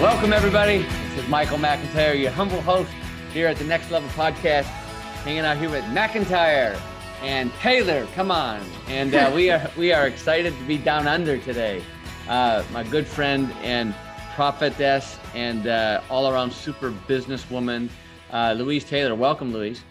Welcome, everybody. This is Michael McIntyre, your humble host here at the Next Level Podcast, hanging out here with McIntyre and Taylor. Come on, and uh, we are we are excited to be down under today. Uh, my good friend and prophetess and uh, all around super businesswoman, uh, Louise Taylor. Welcome, Louise.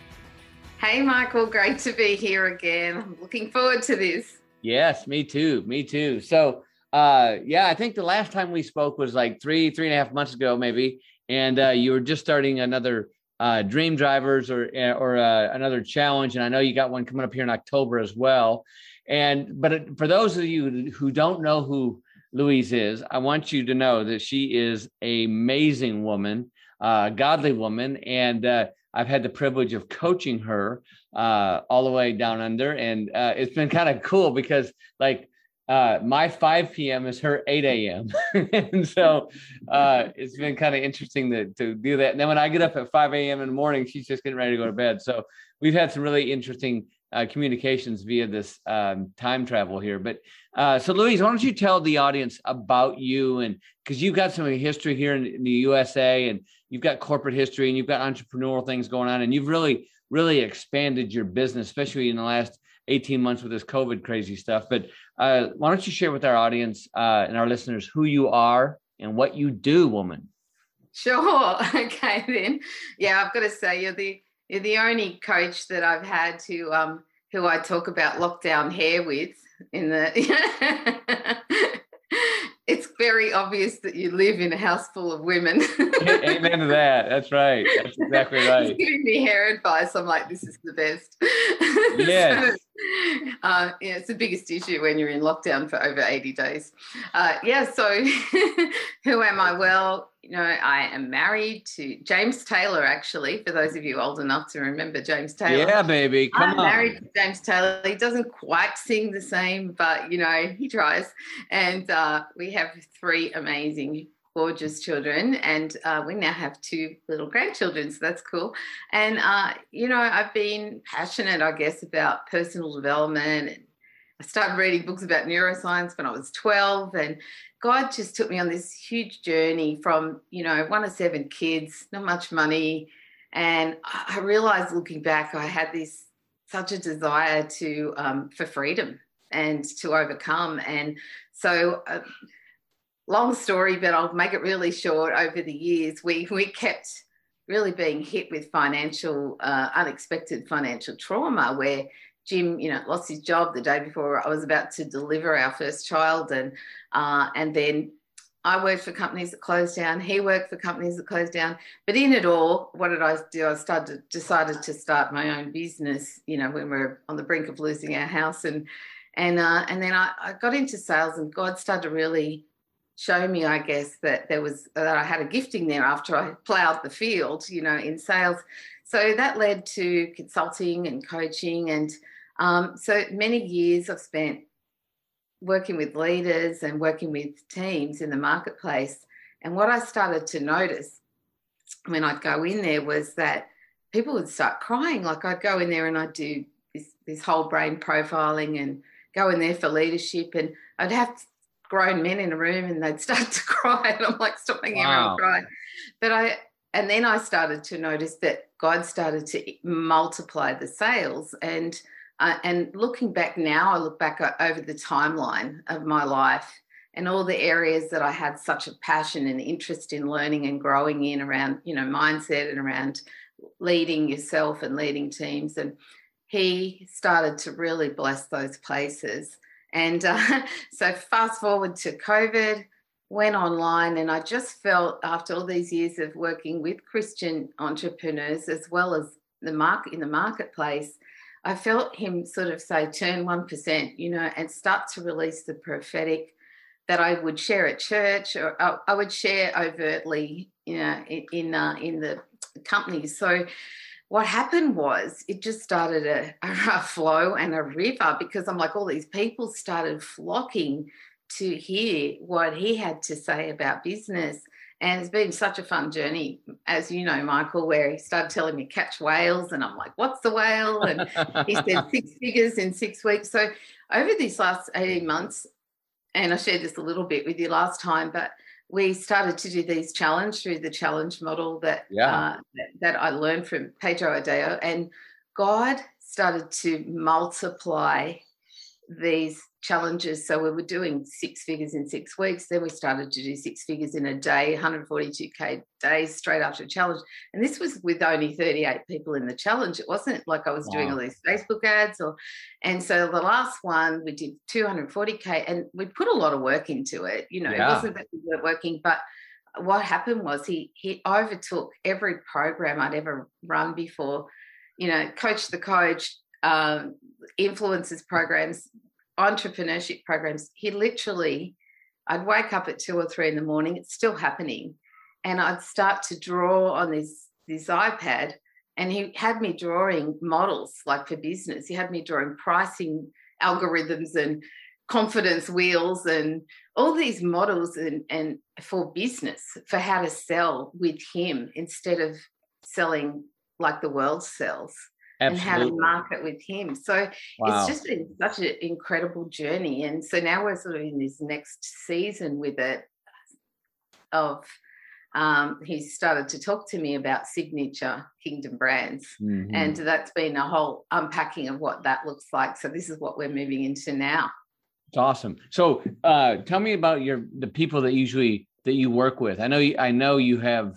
Hey, Michael. Great to be here again. I'm looking forward to this. Yes, me too. Me too. So uh, yeah, I think the last time we spoke was like three, three and a half months ago, maybe. And uh, you were just starting another uh, Dream Drivers or eh, or uh, another challenge, and I know you got one coming up here in October as well. And but for those of you who don't know who Louise is, I want you to know that she is an amazing woman, uh, godly woman, and uh, I've had the privilege of coaching her uh, all the way down under, and uh, it's been kind of cool because like uh, my 5 p.m. is her 8 a.m. and so uh, it's been kind of interesting to, to do that. And then when I get up at 5 a.m. in the morning, she's just getting ready to go to bed. So we've had some really interesting uh, communications via this um, time travel here. But uh, so, Louise, why don't you tell the audience about you? And because you've got some history here in, in the USA and you've got corporate history and you've got entrepreneurial things going on, and you've really, really expanded your business, especially in the last 18 months with this COVID crazy stuff. But uh, why don't you share with our audience uh, and our listeners who you are and what you do, woman? Sure. Okay, then. Yeah, I've got to say you're the you're the only coach that I've had who um who I talk about lockdown hair with in the it's very obvious that you live in a house full of women. Amen to that. That's right. That's exactly right. giving me hair advice. I'm like, this is the best. Yes. so, uh, yeah, it's the biggest issue when you're in lockdown for over 80 days. Uh, yeah. So, who am I? Well, you know, I am married to James Taylor, actually, for those of you old enough to remember James Taylor. Yeah, baby. Come on. I'm on. married to James Taylor. He doesn't quite sing the same, but, you know, he tries. And uh, we have three amazing, gorgeous children. And uh, we now have two little grandchildren. So that's cool. And, uh, you know, I've been passionate, I guess, about personal development. I started reading books about neuroscience when I was 12 and God just took me on this huge journey from, you know, one of seven kids, not much money. And I realized looking back, I had this such a desire to, um, for freedom and to overcome. And so, uh, long story, but I'll make it really short. Over the years, we, we kept really being hit with financial, uh, unexpected financial trauma where Jim, you know, lost his job the day before I was about to deliver our first child, and uh, and then I worked for companies that closed down. He worked for companies that closed down. But in it all, what did I do? I started decided to start my own business. You know, when we are on the brink of losing our house, and and uh, and then I, I got into sales, and God started to really show me, I guess, that there was that I had a gifting there after I ploughed the field. You know, in sales. So that led to consulting and coaching and um, so many years I've spent working with leaders and working with teams in the marketplace. And what I started to notice when I'd go in there was that people would start crying. Like I'd go in there and I'd do this, this whole brain profiling and go in there for leadership. And I'd have grown men in a room and they'd start to cry. And I'm like, stop making wow. everyone cry. But I, and then I started to notice that God started to multiply the sales. And uh, and looking back now, I look back over the timeline of my life and all the areas that I had such a passion and interest in learning and growing in around, you know, mindset and around leading yourself and leading teams. And he started to really bless those places. And uh, so, fast forward to COVID, went online, and I just felt after all these years of working with Christian entrepreneurs as well as the market in the marketplace I felt him sort of say, turn 1%, you know, and start to release the prophetic, that I would share at church, or I, I would share overtly, you know, in in, uh, in the companies. So what happened was it just started a, a flow and a river because I'm like all these people started flocking to hear what he had to say about business. And it's been such a fun journey, as you know, Michael, where he started telling me catch whales. And I'm like, what's the whale? And he said six figures in six weeks. So over these last 18 months, and I shared this a little bit with you last time, but we started to do these challenge through the challenge model that yeah. uh, that, I learned from Pedro Adao, and God started to multiply these challenges. So we were doing six figures in six weeks. Then we started to do six figures in a day, 142k days straight after a challenge. And this was with only 38 people in the challenge. It wasn't like I was wow. doing all these Facebook ads or. And so the last one we did 240k, and we put a lot of work into it. You know, yeah. it wasn't that we weren't working, but what happened was he he overtook every program I'd ever run before. You know, coach the coach, um, influencers programs, entrepreneurship programs. He literally, I'd wake up at two or three in the morning, it's still happening. And I'd start to draw on this, this iPad. And he had me drawing models like for business. He had me drawing pricing algorithms and confidence wheels and all these models and, and for business for how to sell with him instead of selling like the world sells. Absolutely. and how to market with him. So wow. it's just been such an incredible journey. And so now we're sort of in this next season with it of um, he started to talk to me about signature kingdom brands. Mm-hmm. And that's been a whole unpacking of what that looks like. So this is what we're moving into now. It's awesome. So uh, tell me about your the people that usually that you work with. I know you, I know you have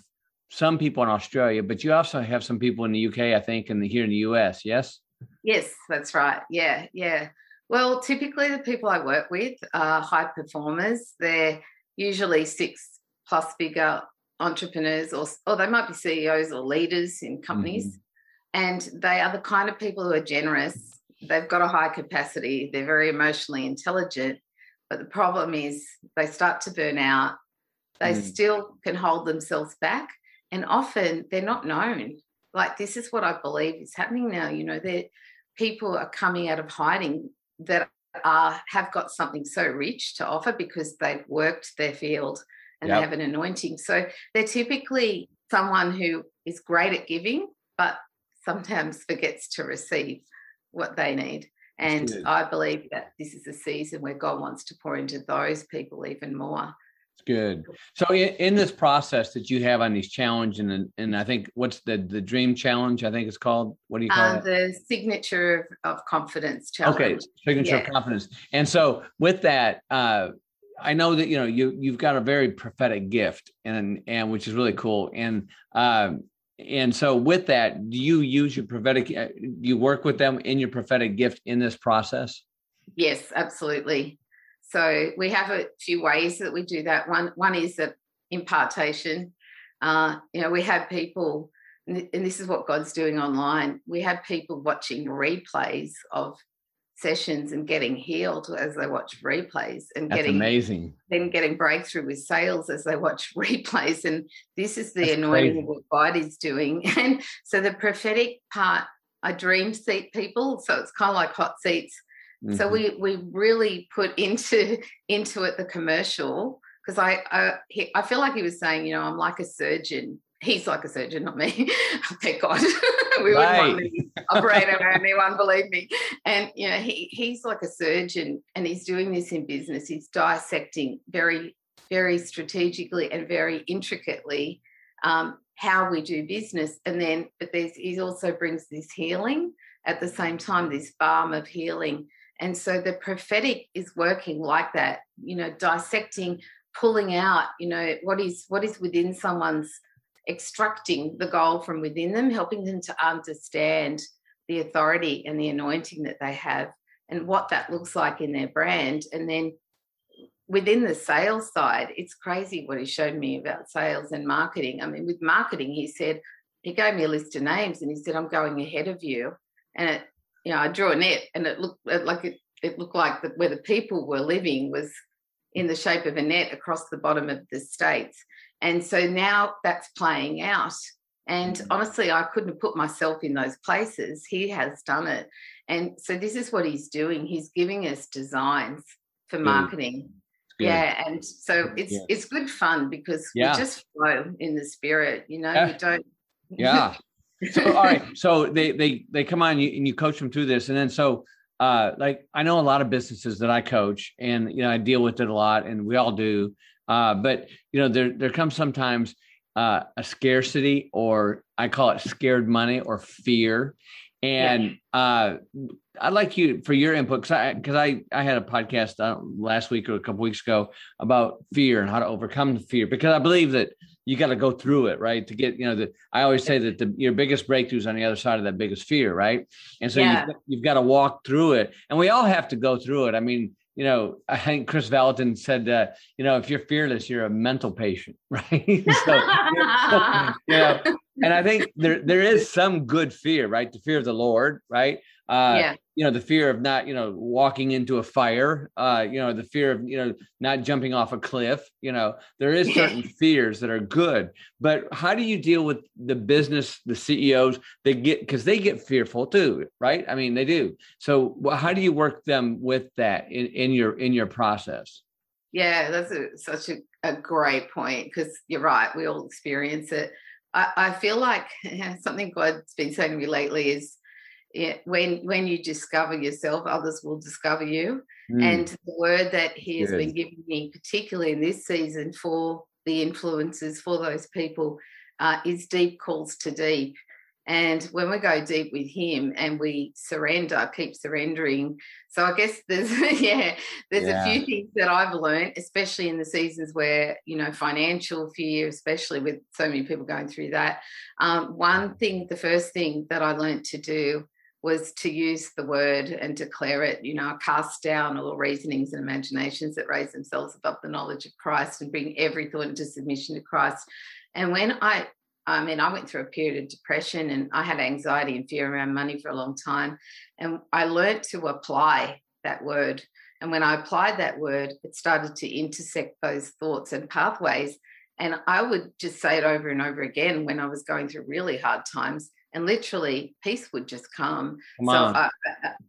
some people in Australia, but you also have some people in the UK, I think, and here in the US. Yes. Yes, that's right. Yeah, yeah. Well, typically the people I work with are high performers. They're usually six plus figure entrepreneurs, or or they might be CEOs or leaders in companies, mm-hmm. and they are the kind of people who are generous. They've got a high capacity. They're very emotionally intelligent, but the problem is they start to burn out. They mm. still can hold themselves back and often they're not known. Like this is what I believe is happening now. You know, that people are coming out of hiding that are have got something so rich to offer because they've worked their field and yep. they have an anointing. So they're typically someone who is great at giving, but sometimes forgets to receive what they need. And I believe that this is a season where God wants to pour into those people even more. It's good. So in, in, this process that you have on these challenge and and I think what's the the dream challenge? I think it's called. What do you call um, it? The signature of, of confidence challenge. Okay, signature yeah. of confidence. And so with that, uh, I know that you know you you've got a very prophetic gift and and which is really cool. And um, and so with that, do you use your prophetic? Uh, you work with them in your prophetic gift in this process? Yes, absolutely. So we have a few ways that we do that. One one is that impartation. Uh, you know, we have people, and this is what God's doing online. We have people watching replays of sessions and getting healed as they watch replays and That's getting amazing. Then getting breakthrough with sales as they watch replays. And this is the That's anointing what God is doing. And so the prophetic part, I dream seat people. So it's kind of like hot seats Mm-hmm. So we we really put into into it the commercial because I I, he, I feel like he was saying, you know, I'm like a surgeon. He's like a surgeon, not me. Thank God. we right. wouldn't want to operate on anyone, believe me. And you know, he he's like a surgeon and he's doing this in business. He's dissecting very, very strategically and very intricately um, how we do business. And then, but there's he also brings this healing at the same time, this balm of healing and so the prophetic is working like that, you know, dissecting, pulling out, you know, what is what is within someone's extracting the gold from within them, helping them to understand the authority and the anointing that they have and what that looks like in their brand. And then within the sales side, it's crazy what he showed me about sales and marketing. I mean, with marketing, he said, he gave me a list of names and he said, I'm going ahead of you. And it you know, I drew a net and it looked like it, it looked like the, where the people were living was in the shape of a net across the bottom of the states. And so now that's playing out. And Mm-hmm. honestly, I couldn't have put myself in those places. He has done it. And so this is what he's doing. He's giving us designs for Good. marketing. Yeah. And so it's Yeah. it's good fun because Yeah. we just flow in the spirit, you know, Yeah. we don't Yeah. So all right. So they they they come on and you coach them through this, and then so uh like I know a lot of businesses that I coach, and you know I deal with it a lot, and we all do. Uh, but you know there there comes sometimes uh, a scarcity, or I call it scared money or fear, and uh, I'd like you for your input because I because I I had a podcast uh, last week or a couple weeks ago about fear and how to overcome the fear because I believe that you got to go through it right to get you know the I always say that the your biggest breakthroughs on the other side of that biggest fear right? And so Yeah. you've, you've got to walk through it and we all have to go through it. I mean you know I think Chris Valentin said uh, you know if you're fearless you're a mental patient right? So, so, you know and I think there there is some good fear right? The fear of the Lord right uh, yeah. you know the fear of not you know walking into a fire uh you know the fear of you know not jumping off a cliff you know there is certain fears that are good but how do you deal with the business the ceos they get because they get fearful too right i mean they do so how do you work them with that in, in your in your process Yeah, that's a, such a, a great point because you're right. We all experience it. I, I feel like something God's been saying to me lately is yeah, when when you discover yourself, others will discover you. Mm, And the word that He has Good. been giving me, particularly in this season, for the influences for those people, uh, is deep calls to deep. And when we go deep with Him and we surrender, keep surrendering. So I guess there's yeah, there's Yeah. a few things that I've learned, especially in the seasons where you know financial fear, especially with so many people going through that. Um, one thing, the first thing that I learned to do was to use the word and declare it, you know, cast down all reasonings and imaginations that raise themselves above the knowledge of Christ and bring every thought into submission to Christ. And when I, I mean, I went through a period of depression and I had anxiety and fear around money for a long time. And I learned to apply that word. And when I applied that word, it started to intersect those thoughts and pathways. And I would just say it over and over again when I was going through really hard times and literally peace would just come. come so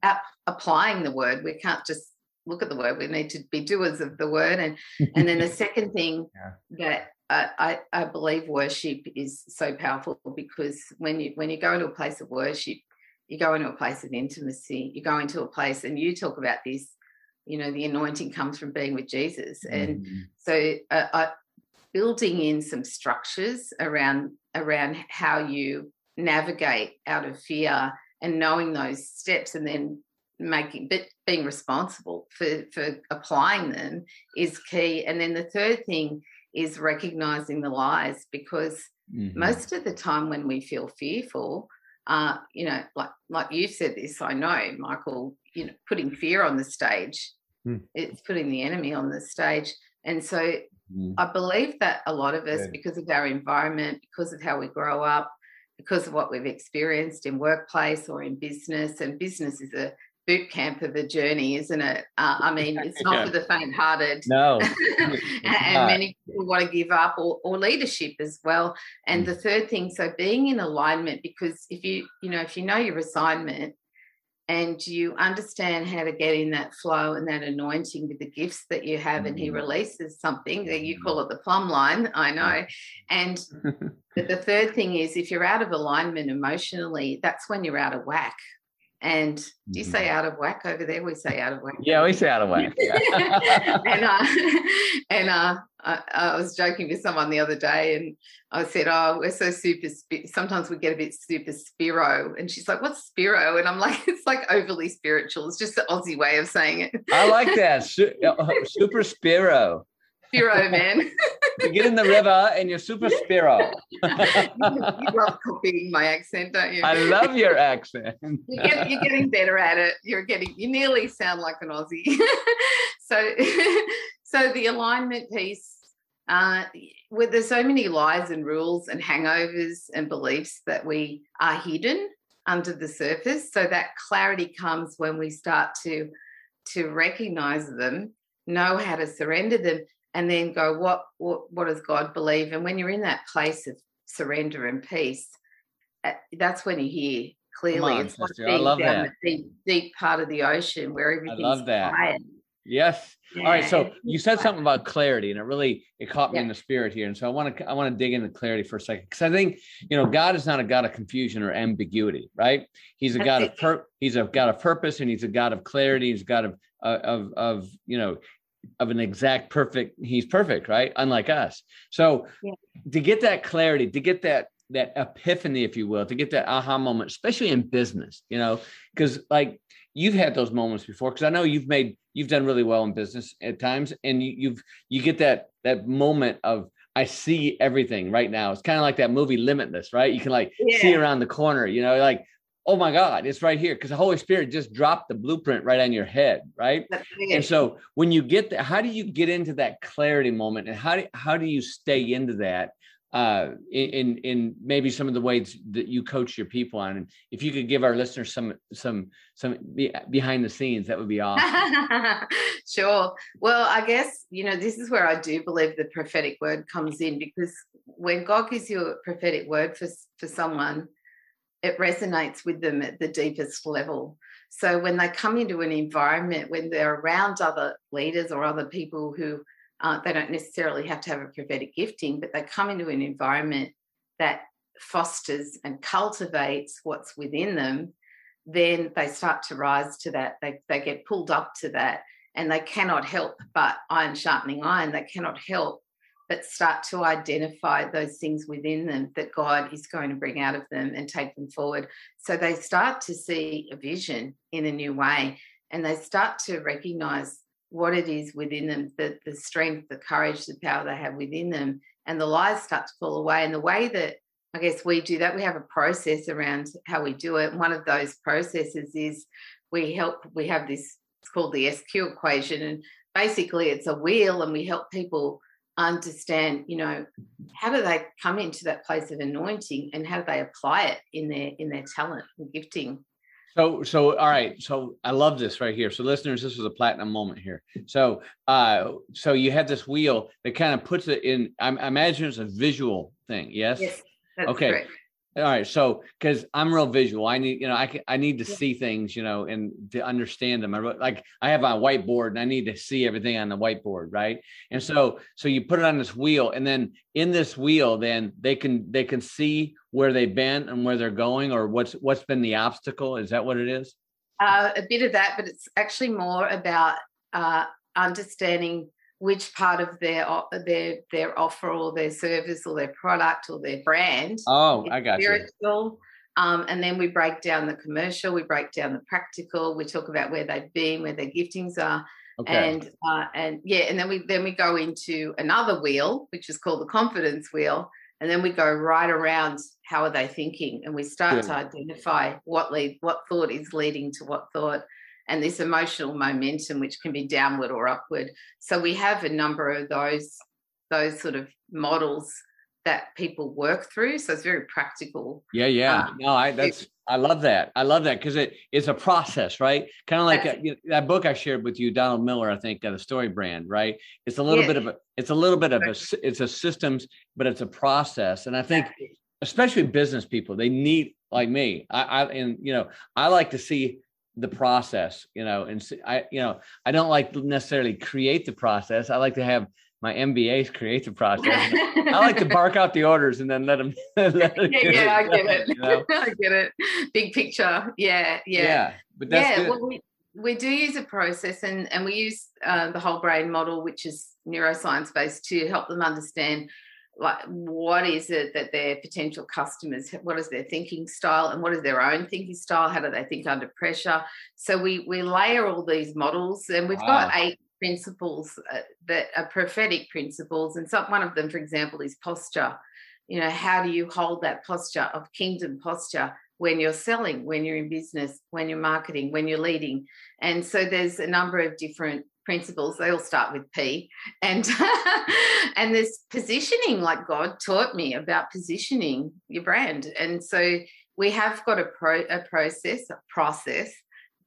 uh, applying the word, we can't just look at the word. We need to be doers of the word. And and then the second thing Yeah. that I I believe worship is so powerful because when you when you go into a place of worship, you go into a place of intimacy. You go into a place, and you talk about this. You know, the anointing comes from being with Jesus, and Mhm. so uh, uh, building in some structures around around how you navigate out of fear and knowing those steps and then making but being responsible for for applying them is key and then the third thing is recognizing the lies because Mhm. most of the time when we feel fearful uh you know like like you said this i know michael you know putting fear on the stage Hmm. it's putting the enemy on the stage and so Mhm. I believe that a lot of us, Good. because of our environment, because of how we grow up, because of what we've experienced in workplace or in business, and business is a boot camp of a journey, isn't it? Uh, I mean, it's not Yeah. for the faint-hearted. no and, not. many people want to give up or, or leadership as well and Mm. the third thing so being in alignment because if you you know if you know your assignment and you understand how to get in that flow and that anointing with the gifts that you have and he Mhm. releases something that you Mhm. call it the plumb line i know and but the third thing is if you're out of alignment emotionally that's when you're out of whack and do you say out of whack over there we say out of whack Mm-hmm. yeah we say out of whack and uh, and uh, I, I was joking with someone the other day, and I said, "Oh, we're so super. Sometimes we get a bit super spiro." And she's like, "What's spiro?" And I'm like, "It's like overly spiritual. It's just the Aussie way of saying it. I like that. Uh, super Spiro. Spiro, man. You get in the river and you're super Spiro. you love copying my accent, don't you? I love your accent. you're, get, you're getting better at it. You're getting. You nearly sound like an Aussie. so, so the alignment piece. Uh, where there's so many lies and rules and hangovers and beliefs that we are hidden under the surface. So that clarity comes when we start to to recognize them know how to surrender them, and then go, what what what does God believe? And when you're in that place of surrender and peace, that's when you hear clearly. on, it's like sister. I love down that. the deep, deep part of the ocean where I everything's love that. quiet. Yes. All right. So you said something about clarity, and it really it caught me Yeah. in the spirit here. And so I want to I want to dig into clarity for a second because I think you know God is not a God of confusion or ambiguity, right? He's a God of pur- He's a God of purpose, and He's a God of clarity. He's a God of uh, of of you know of an exact perfect. He's perfect, right? Unlike us. So Yeah. to get that clarity, to get that that epiphany, if you will, to get that aha moment, especially in business, you know, because like you've had those moments before because i know you've made you've done really well in business at times and you, you've you get that that moment of i see everything right now it's kind of like that movie limitless right you can like see around the corner you know like oh my god it's right here because the holy spirit just dropped the blueprint right on your head right? And so when you get that how do you get into that clarity moment and how do how do you stay into that uh in in, maybe some of the ways that you coach your people on? And if you could give our listeners some some some be, behind the scenes that would be awesome. Sure. Well, I guess, you know, this is where I do believe the prophetic word comes in because when God gives you a prophetic word for, for someone, it resonates with them at the deepest level. So when they come into an environment, when they're around other leaders or other people who uh, they don't necessarily have to have a prophetic gifting, but they come into an environment that fosters and cultivates what's within them, then they start to rise to that. They, they get pulled up to that and they cannot help but iron sharpening iron. They cannot help but start to identify those things within them that God is going to bring out of them and take them forward. So they start to see a vision in a new way and they start to recognize what it is within them, the, the strength, the courage, the power they have within them, and the lies start to fall away. And the way that I guess we do that, we have a process around how we do it. One of those processes is we help, we have this, it's called the SQ equation. And basically it's a wheel, and we help people understand, you know, how do they come into that place of anointing and how do they apply it in their in their talent and gifting. So, so all right. So I love this right here. So listeners, this was a platinum moment here. So, uh, so you have this wheel that kind of puts it in. I, I imagine it's a visual thing. Yes. Yes, that's Okay. correct. All right. So, because I'm real visual, I need, you know, I can, I need to see things, you know, and to understand them. I wrote, like I have my whiteboard and I need to see everything on the whiteboard, right? And so, so you put it on this wheel, and then in this wheel, then they can they can see where they've been and where they're going, or what's what's been the obstacle. Is that what it is? Uh, a bit of that, but it's actually more about uh, understanding which part of their their their offer or their service or their product or their brand Oh, I got you. spiritual. Um, and then we break down the commercial, we break down the practical, we talk about where they've been, where their giftings are, Okay. and uh, and yeah, and then we then we go into another wheel, which is called the confidence wheel, and then we go right around how are they thinking, and we start Good. to identify what lead what thought is leading to what thought, and this emotional momentum, which can be downward or upward. So we have a number of those those sort of models that people work through. So it's very practical. Yeah, yeah. Um, no, I that's I love that. I love that because it it's a process, right? Kind of like uh, you know, that book I shared with you, Donald Miller. I think uh, the Story Brand, right? It's a little Yeah. bit of a it's a little bit of a it's a systems, but it's a process. And I think especially business people, they need like me. I, I and you know I like to see the process, you know, and see, I you know I don't like to necessarily create the process. I like to have my MBAs create the process. I like to bark out the orders and then let them. let them yeah, yeah, I get it. you know? I get it. Big picture. Yeah, yeah. yeah, but that's yeah, well, we, we do use a process and, and we use uh, the whole brain model, which is neuroscience based, to help them understand like what is it that their potential customers what is their thinking style and what is their own thinking style? How do they think under pressure? So we we layer all these models and we've got eight principles uh, that are prophetic principles and some one of them for example is posture. You know how do you hold that posture of kingdom posture when you're selling when you're in business when you're marketing when you're leading? And so there's a number of different principles they all start with p and and this positioning like god taught me about positioning your brand and so we have got a pro a process a process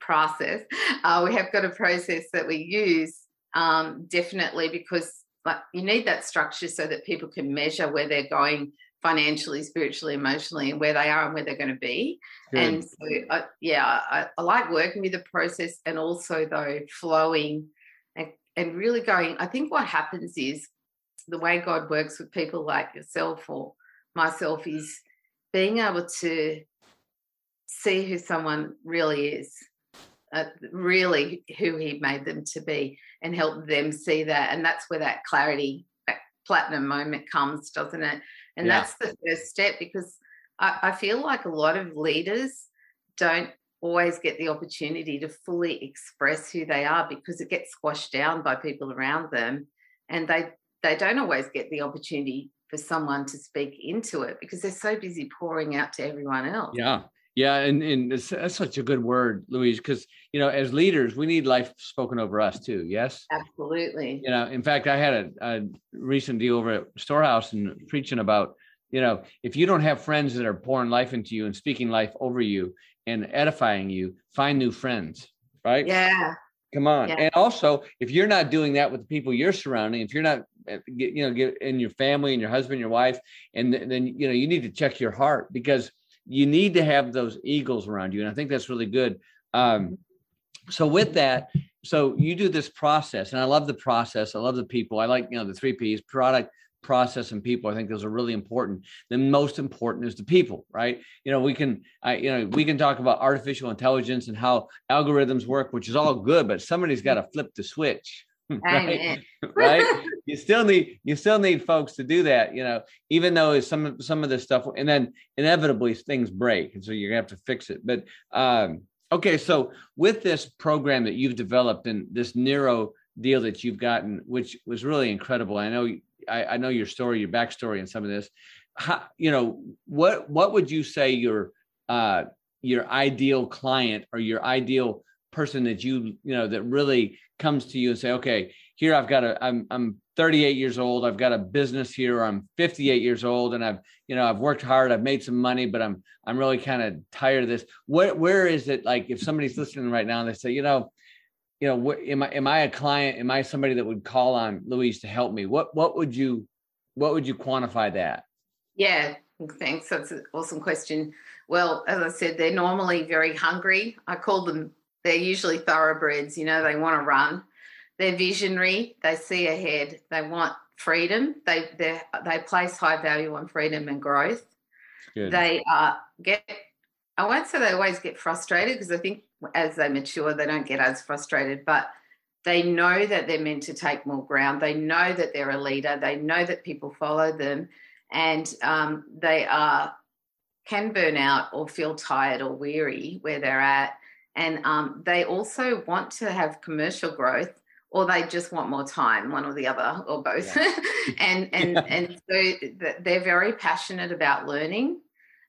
process uh, we have got a process that we use um, definitely because like you need that structure so that people can measure where they're going financially, spiritually, emotionally, and where they are and where they're going to be. Good. And so, uh, yeah, I, I, like working with the process and also though flowing and, really going. I think what happens is the way God works with people like yourself or myself is being able to see who someone really is, uh, really who He made them to be, and help them see that. And that's where that clarity, that platinum moment comes, doesn't it? And yeah. that's the first step because I, I feel like a lot of leaders don't always get the opportunity to fully express who they are because it gets squashed down by people around them and they they don't always get the opportunity for someone to speak into it because they're so busy pouring out to everyone else. Yeah. Yeah and, and that's such a good word louise because you know as leaders we need life spoken over us too yes? Absolutely. You know in fact i had a, a recent deal over at storehouse and preaching about you know if you don't have friends that are pouring life into you and speaking life over you and edifying you find new friends right? Yeah. Come on. Yeah. and also if you're not doing that with the people you're surrounding if you're not eh, you know get in your family and your husband your wife and then you know you need to check your heart because you need to have those eagles around you and i think that's really good. Um, so with that so you do this process and i love the process. I love the people. I like you know the three p's product process and people i think those are really important. The most important is the people right? You know we can I, you know we can talk about artificial intelligence and how algorithms work which is all good but somebody's got to flip the switch right? Right? You still need you still need folks to do that you know even though some some of this stuff and then inevitably things break and so you're gonna have to fix it. But um okay so with this program that you've developed and this neuro deal that you've gotten which was really incredible i know I, I know your story your backstory and some of this. How, you know what what would you say your uh your ideal client or your ideal person that you you know that really comes to you and say okay here i've got a i'm i'm 38 years old. I've got a business here. I'm 58 years old and i've you know i've worked hard. I've made some money but i'm i'm really kind of tired of this. Where where is it like if somebody's listening right now and they say you know you know what am i am i a client am i somebody that would call on louise to help me what what would you what would you quantify that yeah thanks that's an awesome question well as i said they're normally very hungry i call them they're usually thoroughbreds, you know, they want to run. They're visionary, they see ahead, they want freedom, they they they place high value on freedom and growth. Good. They uh, get I won't say they always get frustrated because I think as they mature, they don't get as frustrated, but they know that they're meant to take more ground. They know that they're a leader. They know that people follow them, and um, they are can burn out or feel tired or weary where they're at and um, they also want to have commercial growth or they just want more time one or the other or both yeah. and and yeah. and so they're very passionate about learning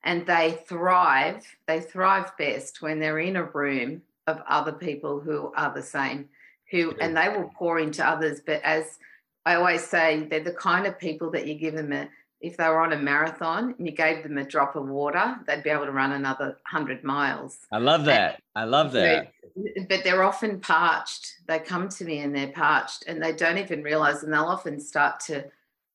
and they thrive they thrive best when they're in a room of other people who are the same who and they will pour into others but as i always say they're the kind of people that you give them a, if they were on a marathon and you gave them a drop of water, they'd be able to run another 100 miles. I love that. And I love that. But they're often parched. They come to me and they're parched and they don't even realize, and they'll often start to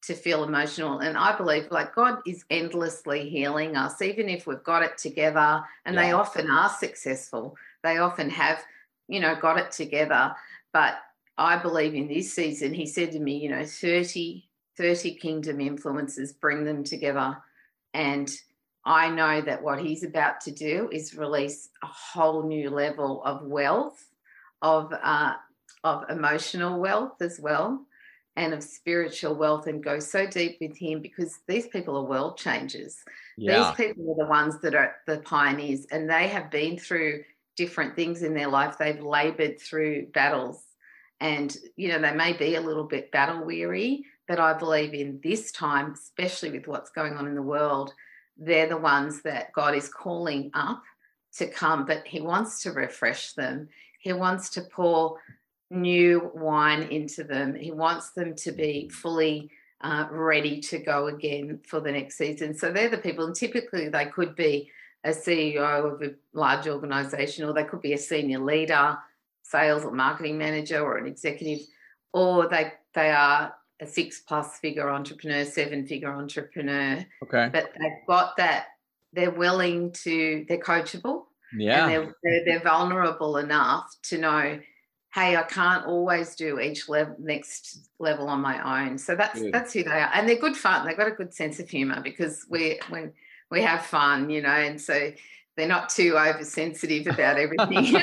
to feel emotional. And I believe like God is endlessly healing us, even if we've got it together. And yeah. they often are successful. They often have, you know, got it together. But I believe in this season, he said to me, you know, 30 30 kingdom influences, bring them together. And I know that what he's about to do is release a whole new level of wealth, of, uh, of emotional wealth as well, and of spiritual wealth, and go so deep with him because these people are world changers. Yeah. These people are the ones that are the pioneers, and they have been through different things in their life. They've labored through battles, and you know, they may be a little bit battle weary, but I believe in this time, especially with what's going on in the world, they're the ones that God is calling up to come, but He wants to refresh them. He wants to pour new wine into them. He wants them to be fully uh, ready to go again for the next season. So they're the people, and typically they could be a CEO of a large organization, or they could be a senior leader, sales or marketing manager, or an executive or they they are a six plus figure entrepreneur, seven figure entrepreneur, Okay. but they've got that. They're willing to. They're coachable Yeah. and they're, they're, they're vulnerable enough to know hey i can't always do each level next level on my own so that's Good. that's who they are and they're good fun they've got a good sense of humor because we when we have fun you know and so they're not too oversensitive about everything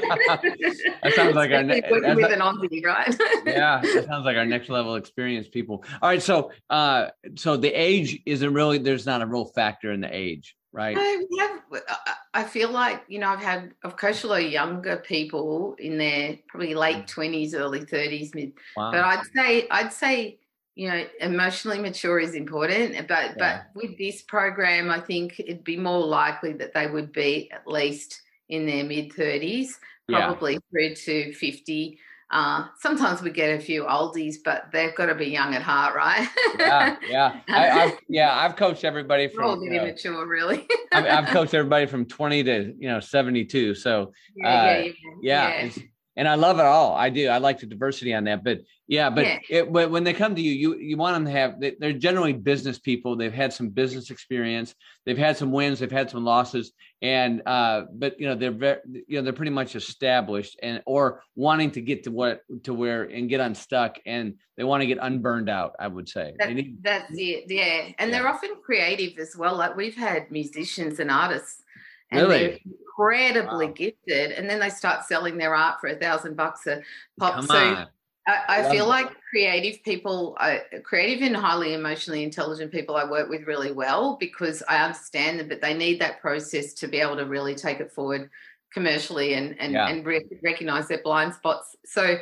That sounds like our ne- working with an Aussie, right? yeah, that sounds like our next level experience people. All right, so uh so the age isn't really there's not a real factor in the age, right? We have. I- uh, uh, I feel like you know I've had of course, a lot of younger people in their probably Mm. late twenties, early thirties, mid. Wow. But I'd say I'd say you know emotionally mature is important. Eh, but Yeah. but with this program, I think it'd be more likely that they would be at least in their mid thirties, Yeah. probably through to fifty. Uh, sometimes we get a few oldies, but they've got to be young at heart, right? yeah, yeah. I, I've yeah, I've coached everybody We're all from getting uh, really. I've, I've coached everybody from 20 to you know 72. So yeah, uh, yeah, yeah, yeah, and I love it all. I do. I like the diversity on that. But yeah, but Yeah. it, when they come to you, you you want them to have. they- They're generally business people. They've had some business experience. They've had some wins. They've had some losses. And uh, but you know they're very you know they're pretty much established and or wanting to get to what to where and get unstuck and they want to get unburned out. I would say That, need. that's it, yeah. And Yeah. they're often creative as well. Like we've had musicians and artists, and Really? they're incredibly Wow. gifted, and then they start selling their art for a thousand bucks a pop. Come so on. I, I feel that. like creative people, I, creative and highly emotionally intelligent people, I work with really well because I understand them, but they need that process to be able to really take it forward commercially and and, Yeah. and re- recognize their blind spots. So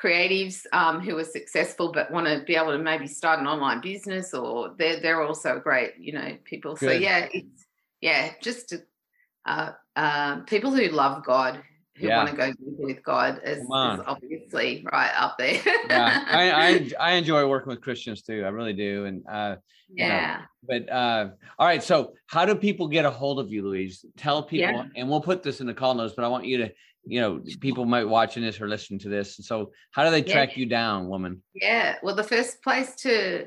creatives um, who are successful but want to be able to maybe start an online business or they're they're also great, you know, people. So yeah, it's yeah, just uh, uh, people who love God. Who Yeah. want to go with God is, is obviously right up there. yeah, I, I I enjoy working with Christians too. I really do. And uh, you know, yeah. but uh, all right. So how do people get a hold of you, Louise? Tell people, Yeah. and we'll put this in the call notes. But I want you to, you know, people might watching this or listening to this. So how do they Yeah. track you down, woman? Yeah, well, the first place to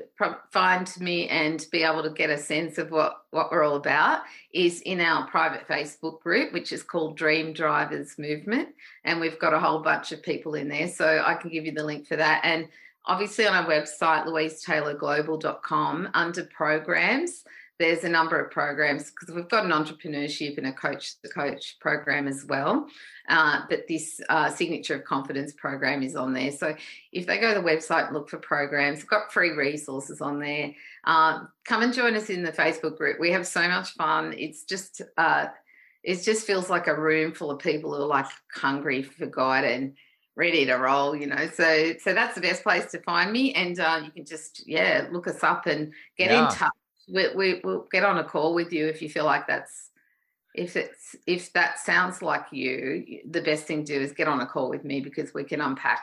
find me and be able to get a sense of what what we're all about is in our private Facebook group, which is called Dream Drivers Movement, and we've got a whole bunch of people in there. So I can give you the link for that, and obviously on our website, louisetaylorglobal.com, under programs. There's a number of programs because we've got an entrepreneurship and a coach the coach program as well. Uh, but this uh, signature of confidence program is on there. So if they go to the website and look for programs, we've got free resources on there. Um, come and join us in the Facebook group. We have so much fun. It's just uh, it just feels like a room full of people who are like hungry for God and ready to roll. You know, so so that's the best place to find me. And uh, you can just yeah look us up and get Yeah. in touch. We, we, we'll get on a call with you if you feel like that's if it's if that sounds like you the best thing to do is get on a call with me because we can unpack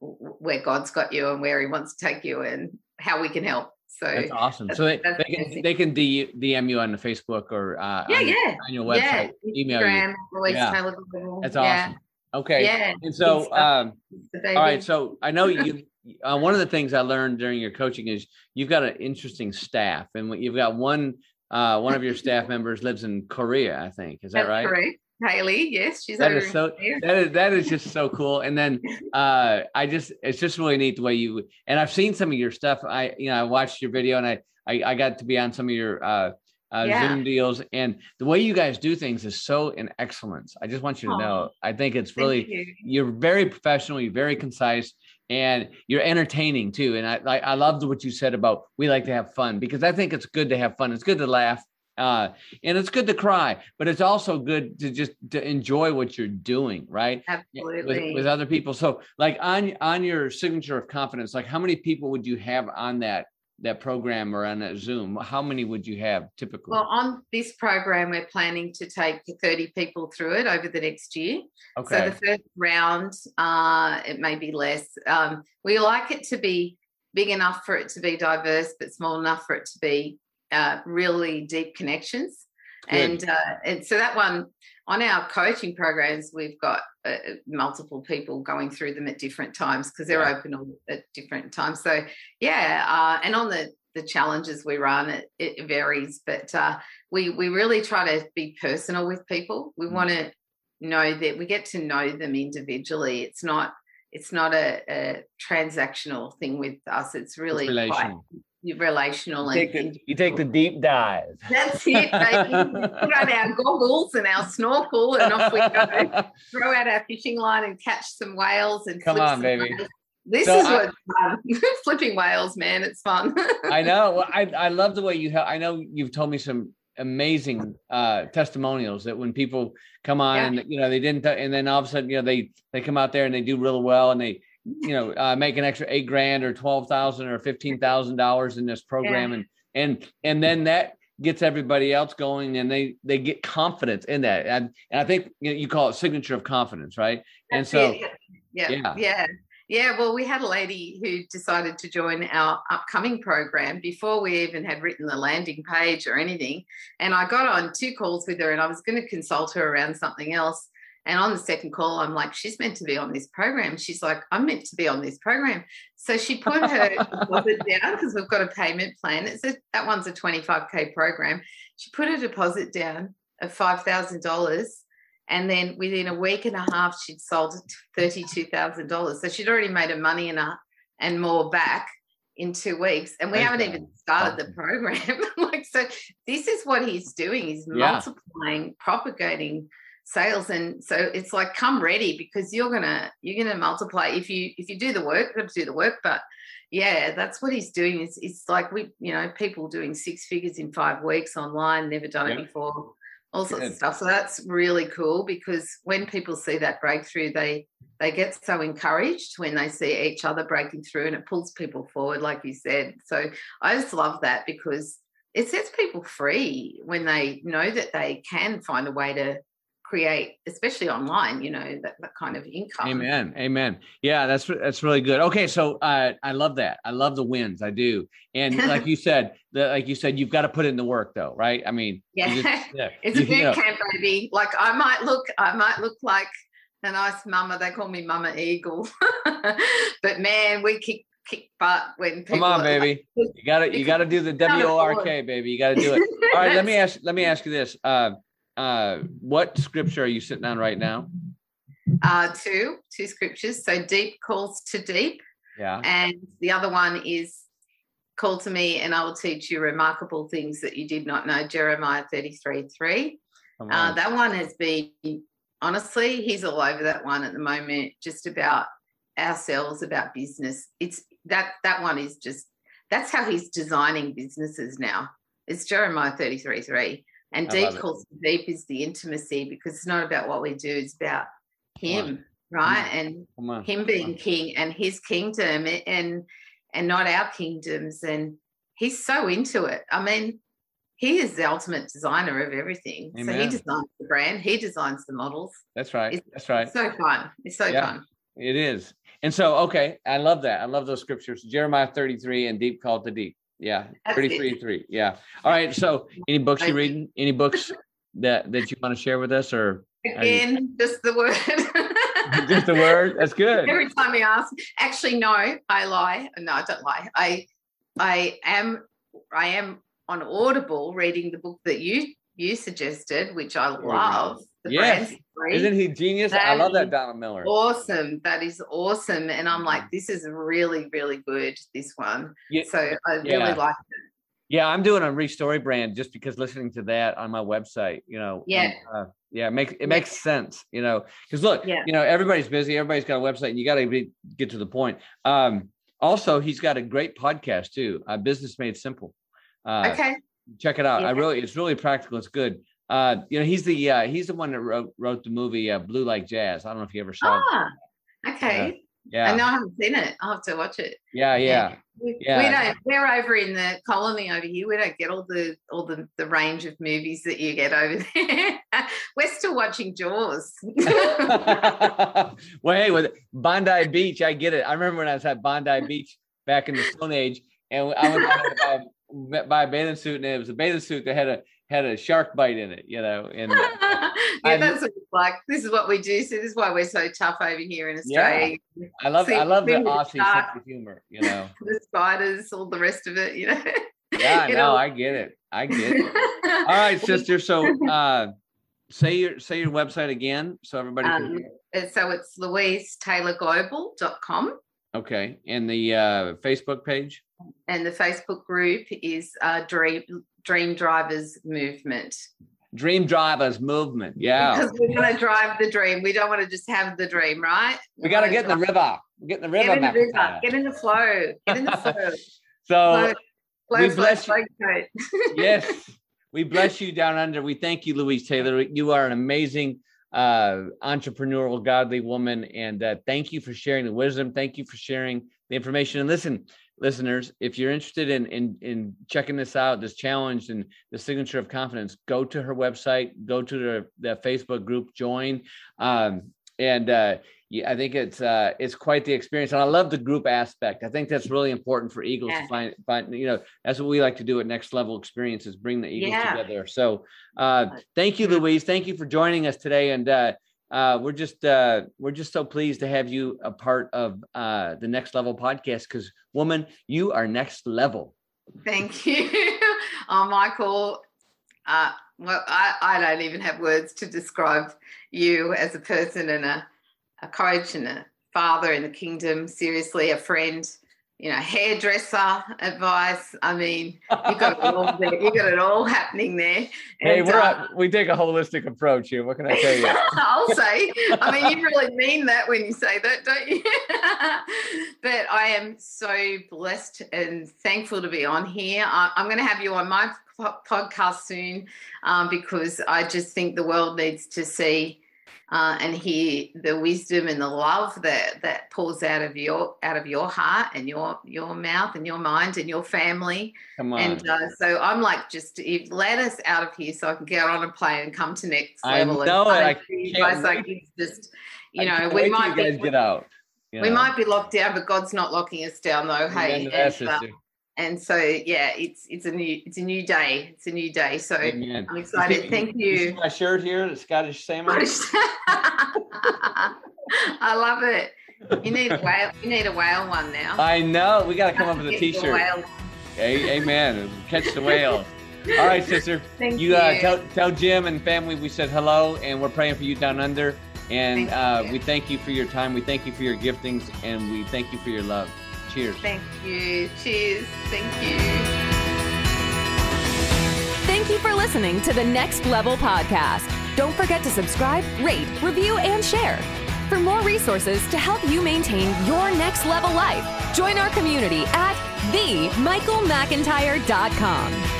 where god's got you and where he wants to take you and how we can help so That's awesome. that's- So they, they can they can DM you on the Facebook or uh, yeah on, yeah on your yeah website, email you. Instagram, Louise Yeah. That's yeah. awesome. Okay. yeah And so, um, all right. So I know you. Uh, one of the things I learned during your coaching is you've got an interesting staff, and you've got one. Uh, one of your staff members lives in Korea, I think. Is that That's right? correct haley yes she's That over is so- there. That is that is just so cool. And then uh, I just it's just really neat the way you and I've seen some of your stuff. I you know I watched your video and I I, I got to be on some of your uh, uh, Yeah. Zoom deals and the way you guys do things is so in excellence. I just want you to know. I think it's really you. you're very professional. You're very concise. And you're entertaining too. And I, I I loved what you said about we like to have fun because I think it's good to have fun. It's good to laugh. Uh, and it's good to cry, but it's also good to just to enjoy what you're doing, right? absolutely With, with other people. So, like on on your signature of confidence, like how many people would you have on that that program or on that Zoom? How many would you have typically? well on this program we're planning to take 30 people through it over the next year okay, So the first round, uh, it may be less. Um, we like it to be big enough for it to be diverse, but small enough for it to be uh, really deep connections. Good. And uh, and so that one on our coaching programs, we've got uh, multiple people going through them at different times because they're Yeah. open all, at different times. So yeah, uh, and on the the challenges we run, it, it varies, but uh, we we really try to be personal with people. We Mm. want to know that we get to know them individually. It's not it's not a, a transactional thing with us. It's really quite relational. Relational. You and take, the, you take the deep dive. that's it, baby. We put on our goggles and our snorkel, and off we go. Throw out our fishing line and catch some whales and Come flip on, baby. whales. This So is I- what's fun. Flipping whales, man, it's fun. I know. Well, I I love the way you have. I know you've told me some amazing uh testimonials that when people come on Yeah. and you know they didn't and then all of a sudden you know they they come out there and they do really well and they you know uh, make an extra eight grand or twelve thousand or fifteen thousand dollars in this program and and and then that gets everybody else going and they they get confidence in that and, and I think you, know, you call it signature of confidence right and That's so it. yeah, yeah. yeah, yeah. Well, we had a lady who decided to join our upcoming program before we even had written the landing page or anything. And I got on two calls with her, and I was going to consult her around something else. And on the second call, I'm like, she's meant to be on this program. She's like, I'm meant to be on this program. So she put her deposit down because we've got a payment plan. It's a, that one's a 25k program. She put her deposit down of five thousand dollars, and then within a week and a half, she'd sold thirty-two thousand dollars. So she'd already made her money and a, and more back in two weeks, and we Thank haven't even started the program. like so, this is what he's doing. He's Yeah. multiplying, propagating sales. And so it's like come ready because you're gonna you're gonna multiply. If you if you do the work you got to do the work. But yeah that's what he's doing. It's, it's like we you know people doing six figures in five weeks online never done Yeah. it before all sorts Good. of stuff. So that's really cool because when people see that breakthrough they they get so encouraged when they see each other breaking through and it pulls people forward like you said. So i just love that because it sets people free when they know that they can find a way to create especially online you know that, that kind of income Amen. Amen. Yeah, that's that's really good. Okay, so uh, I love that. I love the wins. I do. And like you said, the, like you said, you've got to put in the work, though, right? I mean, yeah just- yeah, it's a you boot know, camp baby like i might look i might look like a nice mama they call me mama eagle but man we kick kick butt when people Come on, baby. You gotta you gotta do the can't W O R afford- K, baby. You gotta do it. All right, let me ask let me ask you this. Uh, uh, what scripture are you sitting on right now? uh two two scriptures. So deep calls to deep. Yeah. and the other one is call to me and i will teach you remarkable things that you did not know jeremiah 33 3 uh, that one has been honestly he's all over that one at the moment just about ourselves about business. It's that that one is just that's how he's designing businesses now. It's jeremiah 33 3 and I deep calls to deep is the intimacy because it's not about what we do it's about him right and on. him being king and his kingdom and and not our kingdoms and he's so into it i mean he is the ultimate designer of everything so he designs the brand he designs the models That's right. It's- That's right. it's so fun it's so Yeah. fun It is. And so, okay, I love that. I love those scriptures. Jeremiah 33 and deep call to deep. Yeah. 33 3. Yeah. All right. So any books you reading? Any books that that you want to share with us or Are you- again just the word just the word? That's good. every time you ask actually no i lie no i don't lie i i am i am on audible reading the book that you you suggested which i love the Yes. Isn't he genius? I love that Donald Miller. awesome that is awesome and i'm Mm-hmm. like this is really really good this one Yeah. so i really Yeah. like it Yeah, I'm doing a restory brand just because listening to that on my website, you know. Yeah. and, uh, yeah, it makes it makes sense, you know. Because look, Yeah. you know, everybody's busy, everybody's got a website, and you got to get to the point. Um, also, he's got a great podcast too, uh, Business Made Simple. Uh, okay check it out. I really, it's really practical. It's good. Uh, you know, he's the uh, he's the one that wrote wrote the movie uh, Blue Like Jazz. I don't know if you ever saw it. ah okay Yeah, i know i haven't seen it i'll have to watch it yeah, yeah. we, Yeah. we don't we're over in the colony over here we don't get all the all the, the range of movies that you get over there we're still watching jaws well, hey, with Bondi Beach, I get it. I remember when I was at Bondi Beach back in the Stone Age, and I went down to buy, buy a bathing suit, and it was a bathing suit that had a had a shark bite in it, you know. And yeah, I'm- that's like. This is what we do. So this is why we're so tough over here in Australia. Yeah. I love See, I love the Aussie shark. sense of humor, you know. The spiders, all the rest of it, you know. Yeah, no, know. I get it. I get it. All right, sister. So uh say your say your website again so everybody can Um, and so it's louisetaylorglobal.com okay. And the uh Facebook page. And the Facebook group is uh, Dream Dream Drivers Movement. Dream Drivers Movement. Yeah. Because we're going to drive the dream. We don't want to just have the dream, right? We gotta wanna get in the river. Get in the river, Get in the river. Get in the flow. Get in the flow. So flow, we flow, bless flow, flow. yes, we bless you down under. We thank you, Louise Taylor. You are an amazing uh, entrepreneurial, godly woman, and uh, thank you for sharing the wisdom. Thank you for sharing the information. And listen, listeners, if you're interested in in in checking this out, this challenge and the signature of confidence, go to her website, go to the, the Facebook group, join, um, and uh, yeah, I think it's uh, it's quite the experience, and I love the group aspect. I think that's really important for Eagles Yeah. to find find. You know, that's what we like to do at Next Level Experiences, bring the Eagles Yeah. together. So, uh, thank you. Louise. Thank you for joining us today, and uh, we're just uh, we're just so pleased to have you a part of uh, the Next Level podcast. Because, woman, you are next level. Thank you. oh, Michael. Uh, well, I, I don't even have words to describe you as a person and a, a coach and a father in the kingdom. Seriously, a friend, you know, hairdresser advice. I mean, you got it all there. You got it all happening there. Hey, And, we're uh, a- we take a holistic approach here. What can I tell you? I'll say. I mean, you really mean that when you say that, don't you? but I am so blessed and thankful to be on here. I, I'm going to have you on my po- podcast soon um, because I just think the world needs to see uh, and hear the wisdom and the love that that pours out of your out of your heart and your your mouth and your mind and your family. Come on. And uh, so I'm like, just if, let us out of here so I can get on a plane and come to next level. I know it. I play for you can't guys. Like it's just, you know, we might you be get out. you we might be locked down, but God's not locking us down though. Hey, Amen to that, and, uh. And so yeah, it's it's a new it's a new day. It's a new day. So. I'm You excited. see- Thank you you. my shirt here, the Scottish salmon. I love it. You need a whale. You need a whale one now. I know. We got to come up with a T-shirt. A- amen. Catch the whale. All right, sister. Thank You you. uh, tell tell Jim and family we said hello, and we're praying for you down under. And Thank uh, you. we thank you for your time. We thank you for your giftings, and we thank you for your love. Cheers. Thank you. Cheers. Thank you. Thank you for listening to the Next Level Podcast. Don't forget to subscribe, rate, review, and share. For more resources to help you maintain your next level life, join our community at themichaelmcintyre.com.